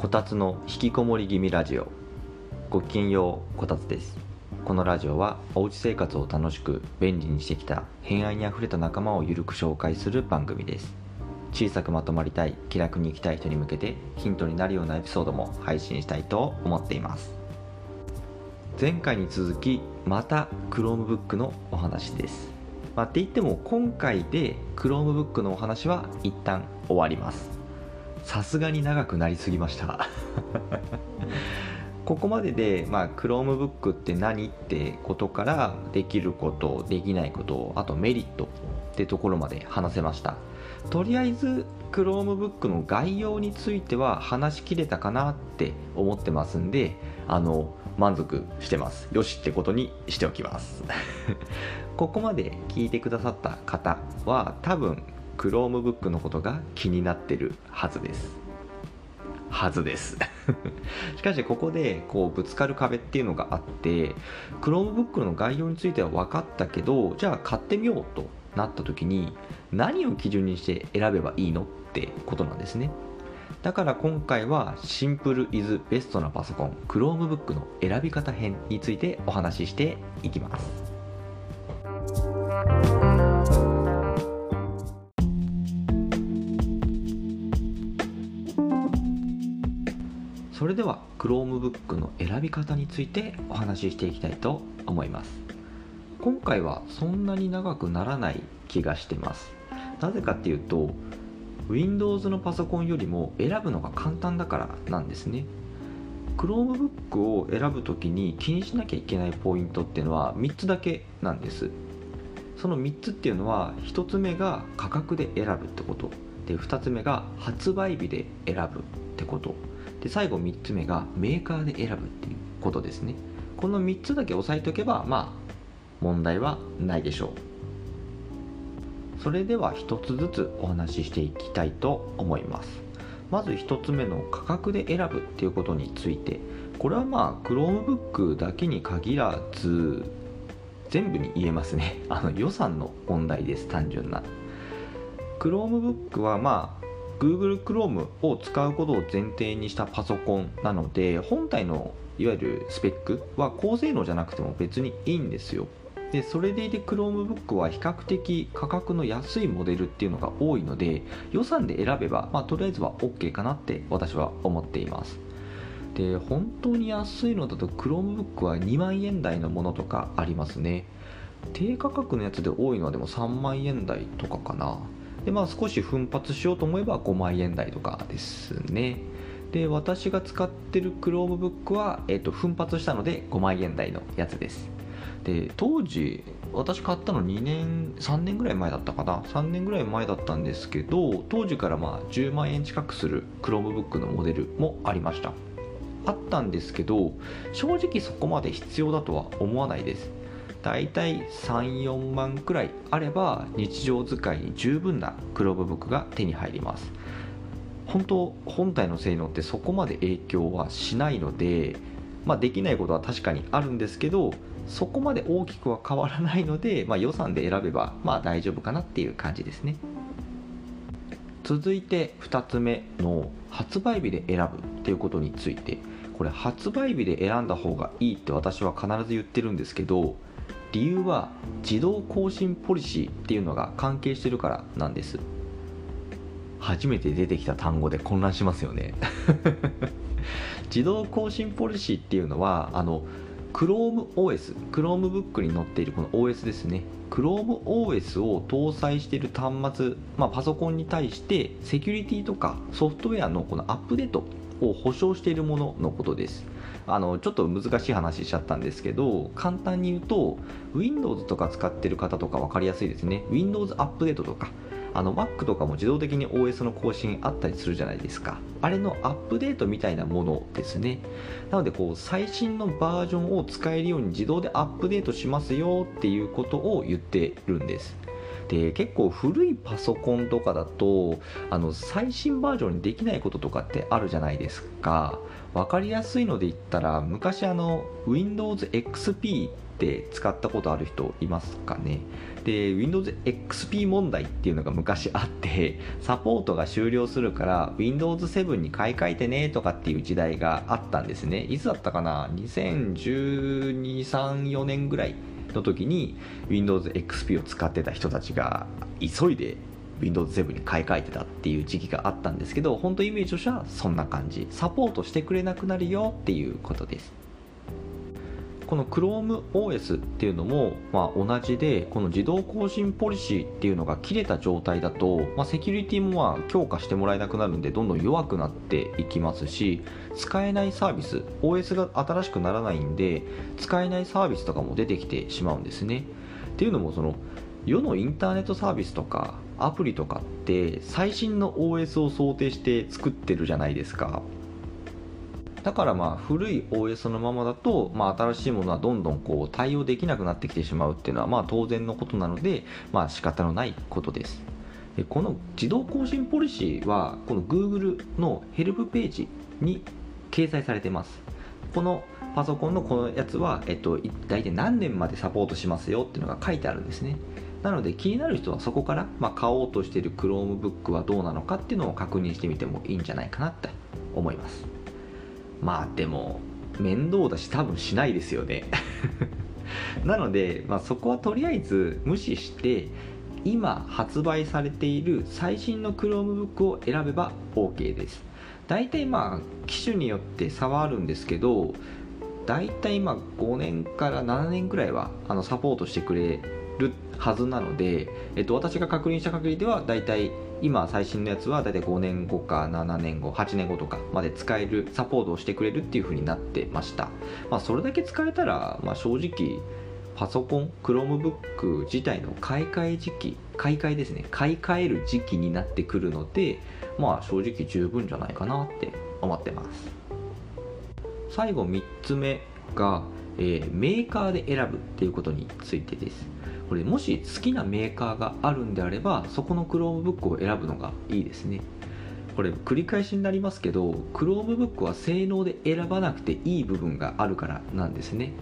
こたつの引きこもり気味ラジオ。ごきげんようこたつです。このラジオはおうち生活を楽しく便利にしてきた偏愛にあふれた仲間をゆるく紹介する番組です。小さくまとまりたい気楽に生きたい人に向けてヒントになるようなエピソードも配信したいと思っています。前回に続きまた Chromebook のお話です。まあ、って言っても今回で Chromebook のお話は一旦終わります。さすがに長くなりすぎました。ここまでで、まあ、Chromebook って何ってことからできることできないことあとメリットってところまで話せました。とりあえず Chromebook の概要については話しきれたかなって思ってますんであの満足してます。よしってことにしておきます。ここまで聞いてくださった方は多分 Chromebook のことが気になってるはずです。はずですしかしここでこうぶつかる壁っていうのがあって Chromebook の概要については分かったけどじゃあ買ってみようとなった時に何を基準にして選べばいいのってことなんですね。だから今回はシンプルイズベストなパソコン Chromebook の選び方編についてお話ししていきます。れでは Chromebook の選び方についてお話ししていきたいと思います。今回はそんなに長くならない気がしてます。なぜかっていうと Windows のパソコンよりも選ぶのが簡単だからなんですね。Chromebook を選ぶ時に気にしなきゃいけないポイントっていうのは3つだけなんです。その3つっていうのは1つ目が価格で選ぶってこと。で2つ目が発売日で選ぶってこと。で最後3つ目がメーカーで選ぶっていうことですね。この3つだけ押さえておけばまあ問題はないでしょう。それでは1つずつお話ししていきたいと思います。まず1つ目の価格で選ぶっていうことについてこれはまあ Chromebook だけに限らず全部に言えますね。あの予算の問題です単純な。Chromebook はまあ Google Chrome を使うことを前提にしたパソコンなので本体のいわゆるスペックは高性能じゃなくても別にいいんですよ。でそれでいて Chromebook は比較的価格の安いモデルっていうのが多いので予算で選べば、まあ、とりあえずは OK かなって私は思っています。で本当に安いのだと Chromebook は2万円台のものとかありますね。低価格のやつで多いのはでも3万円台とかかな。でまあ少し奮発しようと思えば5万円台とかですね。で私が使ってる Chromebook は、えーと、奮発したので5万円台のやつです。で当時私買ったの2年3年ぐらい前だったかな。3年ぐらい前だったんですけど当時からまあ10万円近くする Chromebook のモデルもありました。あったんですけど正直そこまで必要だとは思わないです。大体34万くらいあれば日常使いに十分なクローブックが手に入ります。本当本体の性能ってそこまで影響はしないので、まあ、できないことは確かにあるんですけどそこまで大きくは変わらないので、まあ、予算で選べばまあ大丈夫かなっていう感じですね。続いて2つ目の発売日で選ぶっていうことについて。これ発売日で選んだ方がいいって私は必ず言ってるんですけど理由は自動更新ポリシーっていうのが関係してるからなんです。初めて出てきた単語で混乱しますよね。自動更新ポリシーっていうのはあの ChromeOS、Chromebook に載っているこの OS ですね。ChromeOS を搭載している端末、まあ、パソコンに対してセキュリティとかソフトウェアのこのアップデートを保証しているもののことです。あのちょっと難しい話しちゃったんですけど簡単に言うと Windows とか使ってる方とか分かりやすいですね。Windows アップデートとかあの Mac とかも自動的に OS の更新あったりするじゃないですか。あれのアップデートみたいなものですね。なのでこう最新のバージョンを使えるように自動でアップデートしますよっていうことを言ってるんです。で結構古いパソコンとかだとあの最新バージョンにできないこととかってあるじゃないですか。分かりやすいので言ったら昔あの Windows XP って使ったことある人いますかね。で Windows XP 問題っていうのが昔あってサポートが終了するから Windows 7に買い替えてねとかっていう時代があったんですね。いつだったかな？201234年ぐらいの時に Windows XP を使ってた人たちが急いで Windows 7に買い替えてたっていう時期があったんですけど本当イメージとしてはそんな感じ。サポートしてくれなくなるよっていうことです。この ChromeOS っていうのも、まあ、同じでこの自動更新ポリシーっていうのが切れた状態だと、まあ、セキュリティもまあ強化してもらえなくなるんでどんどん弱くなっていきますし使えないサービス OS が新しくならないんで使えないサービスとかも出てきてしまうんですね。っていうのもその世のインターネットサービスとかアプリとかって最新の OS を想定して作ってるじゃないですか。だからまあ古い OS のままだと、まあ、新しいものはどんどんこう対応できなくなってきてしまうっていうのはまあ当然のことなので、まあ仕方のないことです。でこの自動更新ポリシーはこの Google のヘルプページに掲載されてます。このパソコンのこのやつは、えっと、大体何年までサポートしますよっていうのが書いてあるんですね。なので気になる人はそこから、まあ、買おうとしている Chromebook はどうなのかっていうのを確認してみてもいいんじゃないかなって思います。まあでも面倒だし多分しないですよね。なので、まあ、そこはとりあえず無視して今発売されている最新の Chromebook を選べば OK です。大体まあ機種によって差はあるんですけど大体まあ5年から7年くらいはあのサポートしてくれるはずなので、えっと、私が確認した限りでは大体今最新のやつは大体5年後か7年後8年後とかまで使えるサポートをしてくれるっていう風になってました、まあ、それだけ使えたら、まあ、正直パソコン Chromebook 自体の買い替え時期買い替えですね。買い替える時期になってくるのでまあ正直十分じゃないかなって思ってます。最後3つ目が、えー、メーカーで選ぶっていうことについてです。これもし好きなメーカーがあるんであればそこの Chromebook を選ぶのがいいですね。これ繰り返しになりますけど Chromebook は性能で選ばなくていい部分があるからなんですね。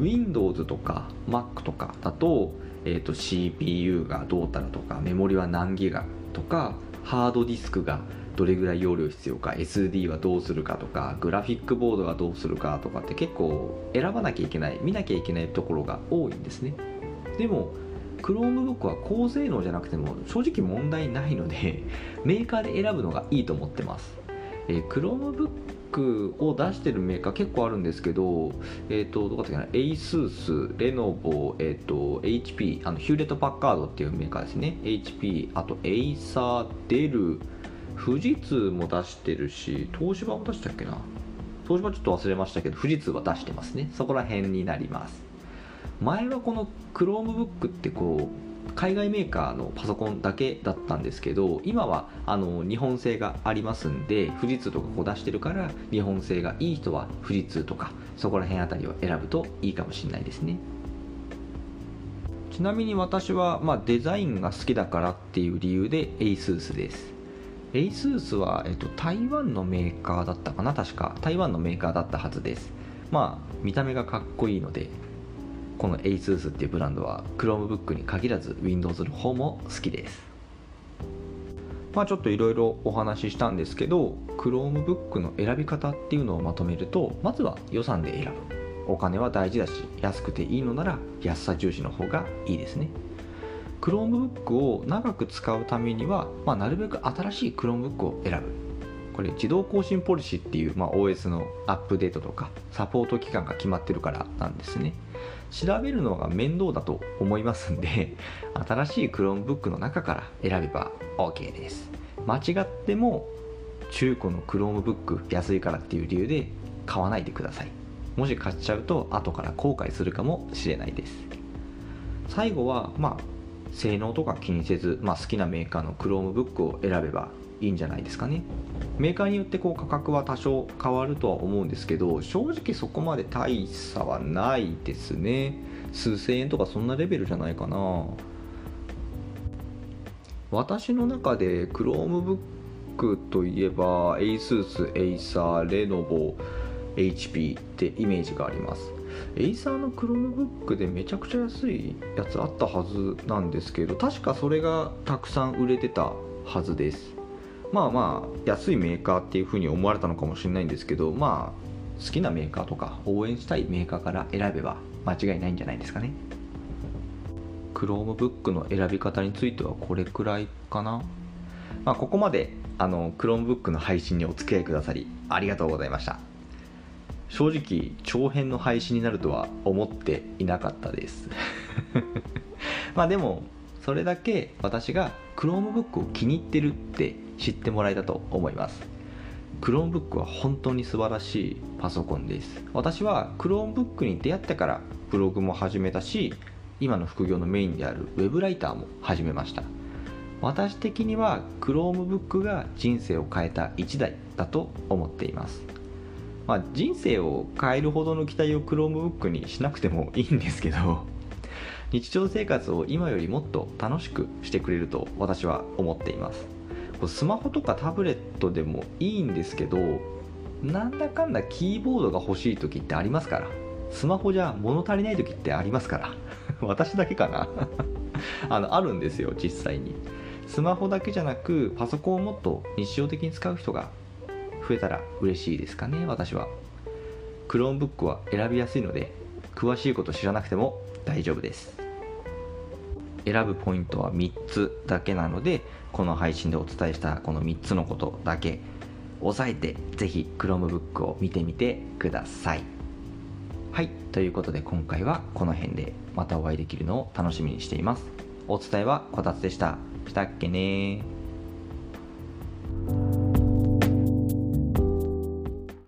Windows とか Mac とかだと,、えーと CPU がどうたらとかメモリは何ギガとかハードディスクがどれぐらい容量必要か SD はどうするかとかグラフィックボードはどうするかとかって結構選ばなきゃいけない見なきゃいけないところが多いんですねでも Chromebook は高性能じゃなくても正直問題ないので メーカーで選ぶのがいいと思ってます、えー、Chromebook を出してるメーカー結構あるんですけど、えっ、ー、と、どこだったっけな、ASUS、レノボ、えっ、ー、と、HP、あのヒューレット・パッカードっていうメーカーですね。HP、あと、エイサー、デル、富士通も出してるし、東芝も出したっけな？東芝ちょっと忘れましたけど、富士通は出してますね。そこら辺になります。前はこの Chromebook ってこう海外メーカーのパソコンだけだったんですけど今はあの日本製がありますんで富士通とかこう出してるから日本製がいい人は富士通とかそこら辺あたりを選ぶといいかもしれないですねちなみに私は、まあ、デザインが好きだからっていう理由で ASUS です ASUS は、えっと、台湾のメーカーだったかな？確か。台湾のメーカーだったはずです。まあ見た目がかっこいいのでこの ASUS っていうブランドは Chromebook に限らず Windows の方も好きです。まあちょっといろいろお話ししたんですけど Chromebook の選び方っていうのをまとめるとまずは予算で選ぶ。お金は大事だし安くていいのなら安さ重視の方がいいですね。Chromebook を長く使うためには、まあ、なるべく新しい Chromebook を選ぶ。これ自動更新ポリシーっていう、まあ、OS のアップデートとかサポート期間が決まってるからなんですね。調べるのが面倒だと思いますんで 新しい Chromebook の中から選べば OK です。間違っても中古の Chromebook 安いからっていう理由で買わないでください。もし買っちゃうと後から後悔するかもしれないです。最後はまあ性能とか気にせず、まあ、好きなメーカーの Chromebook を選べばいいんじゃないですかね。メーカーによってこう価格は多少変わるとは思うんですけど正直そこまで大差はないですね。数千円とかそんなレベルじゃないかな。私の中で Chromebook といえば ASUS、Acer、Lenovo、HP ってイメージがあります。エイサーの Chromebook でめちゃくちゃ安いやつあったはずなんですけど確かそれがたくさん売れてたはずです。まあまあ安いメーカーっていうふうに思われたのかもしれないんですけどまあ好きなメーカーとか応援したいメーカーから選べば間違いないんじゃないですかね。Chromebook の選び方についてはこれくらいかな。まあ、ここまであの Chromebook の配信にお付き合いくださりありがとうございました。正直長編の配信になるとは思っていなかったです。まあでもそれだけ私が Chromebook を気に入ってるって知ってもらえたと思います。Chromebook は本当に素晴らしいパソコンです。私は Chromebook に出会ってからブログも始めたし今の副業のメインである Web ライターも始めました。私的には Chromebook が人生を変えた1台だと思っています。まあ、人生を変えるほどの期待を Chromebook にしなくてもいいんですけど日常生活を今よりもっと楽しくしてくれると私は思っています。スマホとかタブレットでもいいんですけどなんだかんだキーボードが欲しい時ってありますから。スマホじゃ物足りない時ってありますから。私だけかな。あのあるんですよ実際に。スマホだけじゃなくパソコンをもっと日常的に使う人が増えたら嬉しいですかね私は。Chromebook は選びやすいので詳しいこと知らなくても大丈夫です。選ぶポイントは3つだけなのでこの配信でお伝えしたこの3つのことだけ押さえてぜひ Chromebook を見てみてください。はいということで今回はこの辺でまたお会いできるのを楽しみにしています。お伝えはこたつでした。したっけね